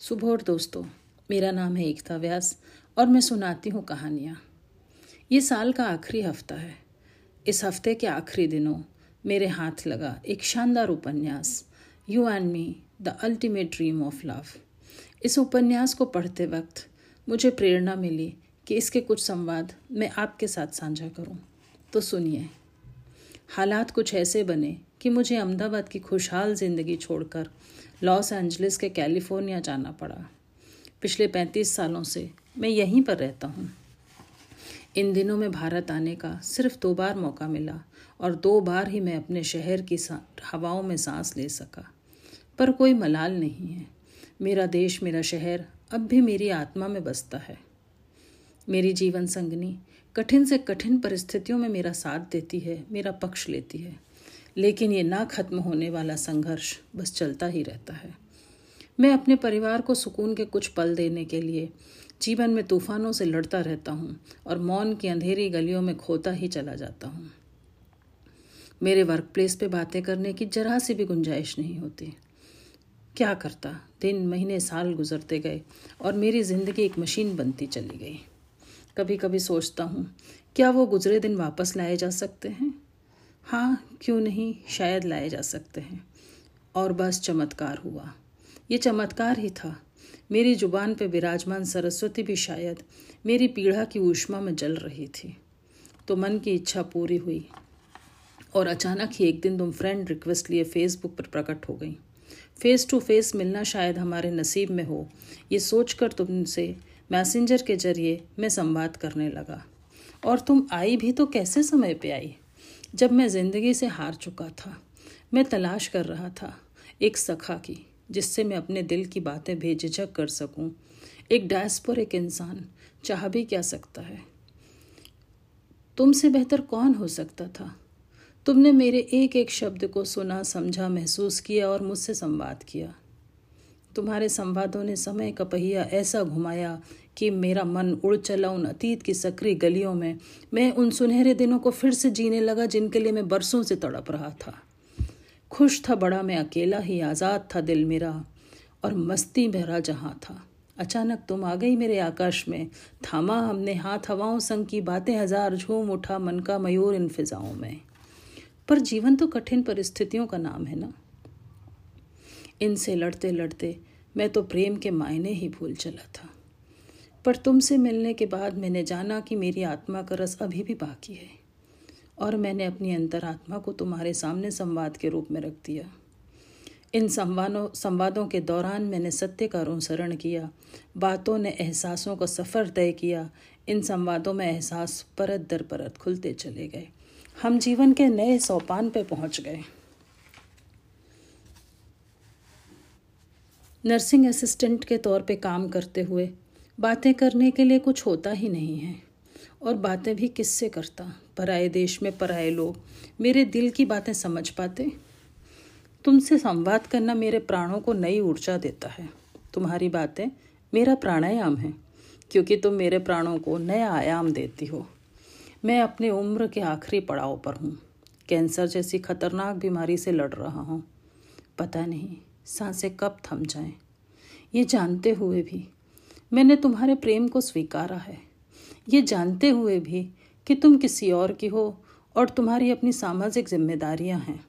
सुबह और दोस्तों, मेरा नाम है एकता व्यास और मैं सुनाती हूँ कहानियाँ। ये साल का आखिरी हफ़्ता है। इस हफ़्ते के आखिरी दिनों, मेरे हाथ लगा एक शानदार उपन्यास you and me the ultimate dream of love इस उपन्यास को पढ़ते वक्त मुझे प्रेरणा मिली कि इसके कुछ संवाद मैं आपके साथ साझा करूँ। तो सुनिए। हालात कुछ ऐसे बने कि मुझे अहमदाबाद की खुशहाल ज़िंदगी छोड़कर लॉस एंजलिस के कैलिफ़ोर्निया जाना पड़ा। पिछले पैंतीस सालों से मैं यहीं पर रहता हूँ। इन दिनों में भारत आने का सिर्फ़ दो बार मौका मिला और दो बार ही मैं अपने शहर की हवाओं में सांस ले सका। पर कोई मलाल नहीं है। मेरा देश, मेरा शहर अब भी मेरी आत्मा में बसता है। मेरी जीवन संगनी कठिन से कठिन परिस्थितियों में मेरा साथ देती है, मेरा पक्ष लेती है। लेकिन ये ना खत्म होने वाला संघर्ष बस चलता ही रहता है। मैं अपने परिवार को सुकून के कुछ पल देने के लिए जीवन में तूफानों से लड़ता रहता हूँ और मौन की अंधेरी गलियों में खोता ही चला जाता हूँ। मेरे वर्क प्लेस पे बातें करने की जरा सी भी गुंजाइश नहीं होती। क्या करता? दिन, महीने, साल गुजरते गए और मेरी ज़िंदगी एक मशीन बनती चली गई। कभी कभी सोचता हूँ, क्या वो गुजरे दिन वापस लाए जा सकते हैं? हाँ क्यों नहीं? शायद लाए जा सकते हैं। और बस चमत्कार हुआ। ये चमत्कार ही था। मेरी ज़ुबान पे विराजमान सरस्वती भी शायद मेरी पीढ़ा की ऊष्मा में जल रही थी। तो मन की इच्छा पूरी हुई। और अचानक ही एक दिन तुम फ्रेंड रिक्वेस्ट लिए फेसबुक पर प्रकट हो गई। फेस टू फेस मिलना शायद हमारे नसीब में हो। ये सोचकर तुमसे मैसेंजर के ज़रिए मैं संवाद करने लगा। और तुम आई भी तो कैसे समय पे आई? जब मैं ज़िंदगी से हार चुका था, मैं तलाश कर रहा था एक सखा की, जिससे मैं अपने दिल की बातें बेझिझक कर सकूँ। एक डैस्पोर एक इंसान, चाह भी क्या सकता है? तुमसे बेहतर कौन हो सकता था? तुमने मेरे एक एक शब्द को सुना, समझा, महसूस किया और मुझसे संवाद किया। तुम्हारे संवादों ने समय का पहिया ऐसा घुमाया कि मेरा मन उड़ चला उन अतीत की सक्रिय गलियों में। मैं उन सुनहरे दिनों को फिर से जीने लगा जिनके लिए मैं बरसों से तड़प रहा था। खुश था बड़ा मैं, अकेला ही आज़ाद था दिल मेरा, और मस्ती भरा जहाँ था। अचानक तुम आ गई मेरे आकाश में। थामा, हमने हाथ हवाओं संग की बातें, हज़ार झूम उठा मन का मयूर इन फिजाओं में। पर जीवन तो कठिन परिस्थितियों का नाम है ना? इनसे लड़ते लड़ते मैं तो प्रेम के मायने ही भूल चला था। पर तुमसे मिलने के बाद मैंने जाना कि मेरी आत्मा का रस अभी भी बाकी है और मैंने अपनी अंतरात्मा को तुम्हारे सामने संवाद के रूप में रख दिया। इन संवादों संवादों के दौरान मैंने सत्य का अनुसरण किया, बातों ने एहसासों का सफ़र तय किया, इन संवादों में एहसास परत दर परत खुलते चले गए। हम जीवन के नए सोपान पर पहुँच गए। नर्सिंग असिस्टेंट के तौर पे काम करते हुए बातें करने के लिए कुछ होता ही नहीं है। और बातें भी किससे करता? पराए देश में पराए लोग। मेरे दिल की बातें समझ पाते? तुमसे संवाद करना मेरे प्राणों को नई ऊर्जा देता है। तुम्हारी बातें मेरा प्राणायाम है, क्योंकि तुम मेरे प्राणों को नया आयाम देती हो। मैं अपने उम्र के आखिरी पड़ाव पर हूँ। कैंसर जैसी खतरनाक बीमारी से लड़ रहा हूँ। पता नहीं साँसें कब थम जाएँ? ये जानते हुए भी मैंने तुम्हारे प्रेम को स्वीकारा है। ये जानते हुए भी कि तुम किसी और की हो और तुम्हारी अपनी सामाजिक जिम्मेदारियाँ हैं।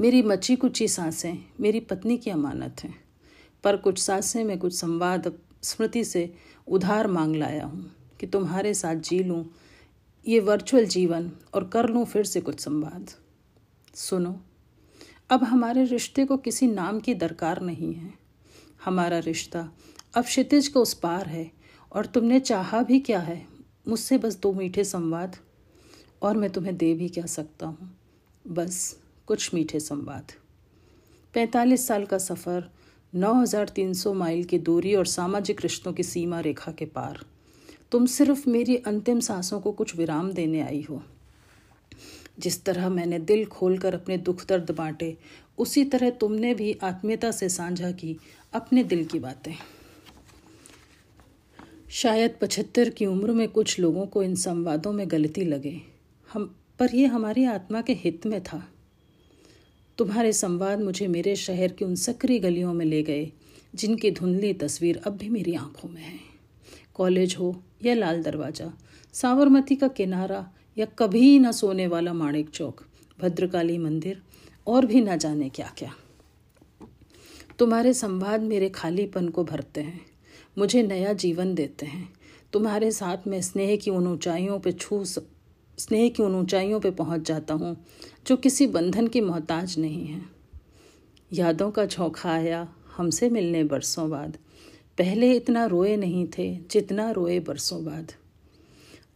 मेरी मची कुची साँसें मेरी पत्नी की अमानत हैं। पर कुछ साँसें मैं कुछ संवाद, स्मृति से उधार मांग लाया हूँ कि तुम्हारे साथ जी लूँ। ये वर्चुअल जीवन और कर लूँ फिर से कुछ संवाद। सुनो। अब हमारे रिश्ते को किसी नाम की दरकार नहीं है। हमारा रिश्ता अब क्षितिज को उस पार है, और तुमने चाहा भी क्या है? मुझसे बस दो मीठे संवाद, और मैं तुम्हें दे भी क्या सकता हूँ? बस कुछ मीठे संवाद। पैंतालीस साल का सफ़र, नौ हज़ार तीन सौ माइल की दूरी और सामाजिक रिश्तों की सीमा रेखा के पार। तुम सिर्फ़ मेरी अंतिम सांसों को कुछ विराम देने आई हो। जिस तरह मैंने दिल खोलकर अपने दुख दर्द बांटे, उसी तरह तुमने भी आत्मीयता से साझा की अपने दिल की बातें। शायद पचहत्तर की उम्र में कुछ लोगों को इन संवादों में गलती लगे। हम, पर यह हमारी आत्मा के हित में था। तुम्हारे संवाद मुझे मेरे शहर की उन सक्रिय गलियों में ले गए, जिनकी धुंधली तस्वीर अब भी मेरी आँखों में है। कॉलेज हो या लाल दरवाज़ा, साबरमती का किनारा या कभी न सोने वाला माणिक चौक, भद्रकाली मंदिर और भी न जाने क्या क्या तुम्हारे संवाद मेरे खालीपन को भरते हैं, मुझे नया जीवन देते हैं। तुम्हारे साथ में स्नेह की उन ऊंचाइयों पे छू स्नेह की उन ऊंचाइयों पे पहुँच जाता हूँ, जो किसी बंधन की मोहताज नहीं है। यादों का झोंका आया हमसे मिलने बरसों बाद, पहले इतना रोए नहीं थे जितना रोए बरसों बाद।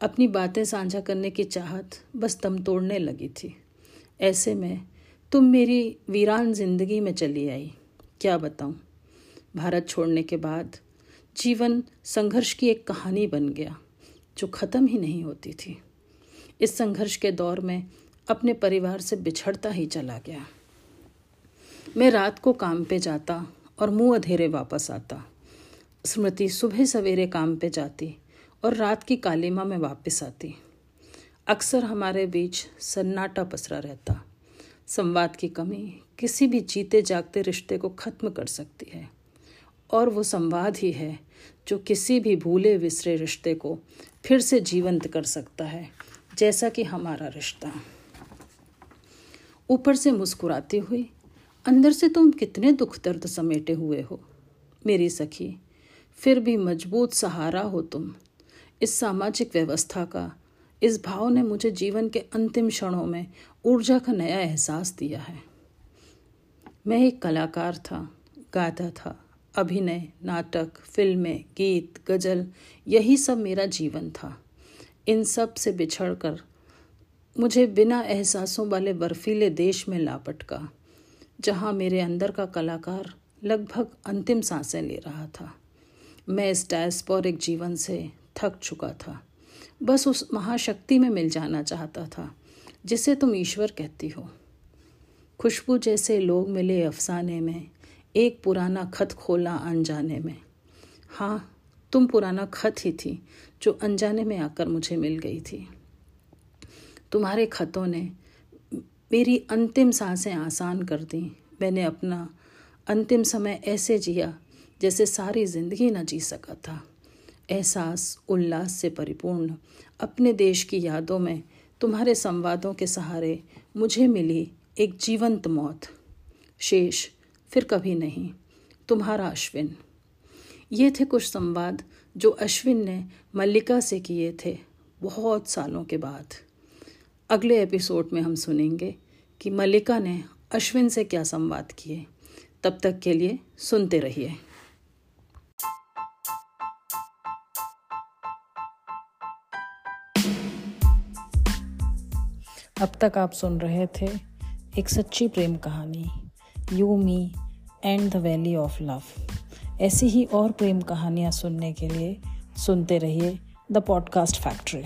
अपनी बातें साझा करने की चाहत बस दम तोड़ने लगी थी। ऐसे में तुम मेरी वीरान ज़िंदगी में चली आई, क्या बताऊँ? भारत छोड़ने के बाद जीवन संघर्ष की एक कहानी बन गया, जो ख़त्म ही नहीं होती थी। इस संघर्ष के दौर में अपने परिवार से बिछड़ता ही चला गया। मैं रात को काम पे जाता और मुँह अधेरे वापस आता। स्मृति सुबह सवेरे काम पे जाती और रात की कालीमा में वापस आती। अक्सर हमारे बीच सन्नाटा पसरा रहता। संवाद की कमी किसी भी जीते जागते रिश्ते को ख़त्म कर सकती है। और वो संवाद ही है जो किसी भी भूले विसरे रिश्ते को फिर से जीवंत कर सकता है, जैसा कि हमारा रिश्ता। ऊपर से मुस्कुराती हुई, अंदर से तुम कितने दुख दर्द समेटे हुए हो, मेरी सखी। फिर भी मज़बूत सहारा हो तुम। इस सामाजिक व्यवस्था का, इस भाव ने मुझे जीवन के अंतिम क्षणों में ऊर्जा का नया एहसास दिया है। मैं एक कलाकार था, गाता था, अभिनय, नाटक, फ़िल्में, गीत, गज़ल, यही सब मेरा जीवन था। इन सबसे बिछड़ कर मुझे बिना एहसासों वाले बर्फीले देश में लापटका जहाँ मेरे अंदर का कलाकार लगभग अंतिम साँसें ले रहा था। मैं इस डायस्पोरिक जीवन से थक चुका था। बस उस महाशक्ति में मिल जाना चाहता था, जिसे तुम ईश्वर कहती हो। खुशबू जैसे लोग मिले अफसाने में, एक पुराना खत खोला अनजाने में। हाँ तुम पुराना खत ही थी, जो अनजाने में आकर मुझे मिल गई थी। तुम्हारे खतों ने मेरी अंतिम साँसें आसान कर दी। मैंने अपना अंतिम समय ऐसे जिया, जैसे सारी ज़िंदगी न जी सका था। एहसास, उल्लास से परिपूर्ण। अपने देश की यादों में, तुम्हारे संवादों के सहारे मुझे मिली एक जीवंत मौत। शेष, फिर कभी नहीं। तुम्हारा अश्विन। ये थे कुछ संवाद जो अश्विन ने मल्लिका से किए थे बहुत सालों के बाद। अगले एपिसोड में हम सुनेंगे कि मल्लिका ने अश्विन से क्या संवाद किए। तब तक के लिए सुनते रहिए। अब तक आप सुन रहे थे एक सच्ची प्रेम कहानी you me and the valley of love ऐसी ही और प्रेम कहानियाँ सुनने के लिए सुनते रहिए द पॉडकास्ट फैक्ट्री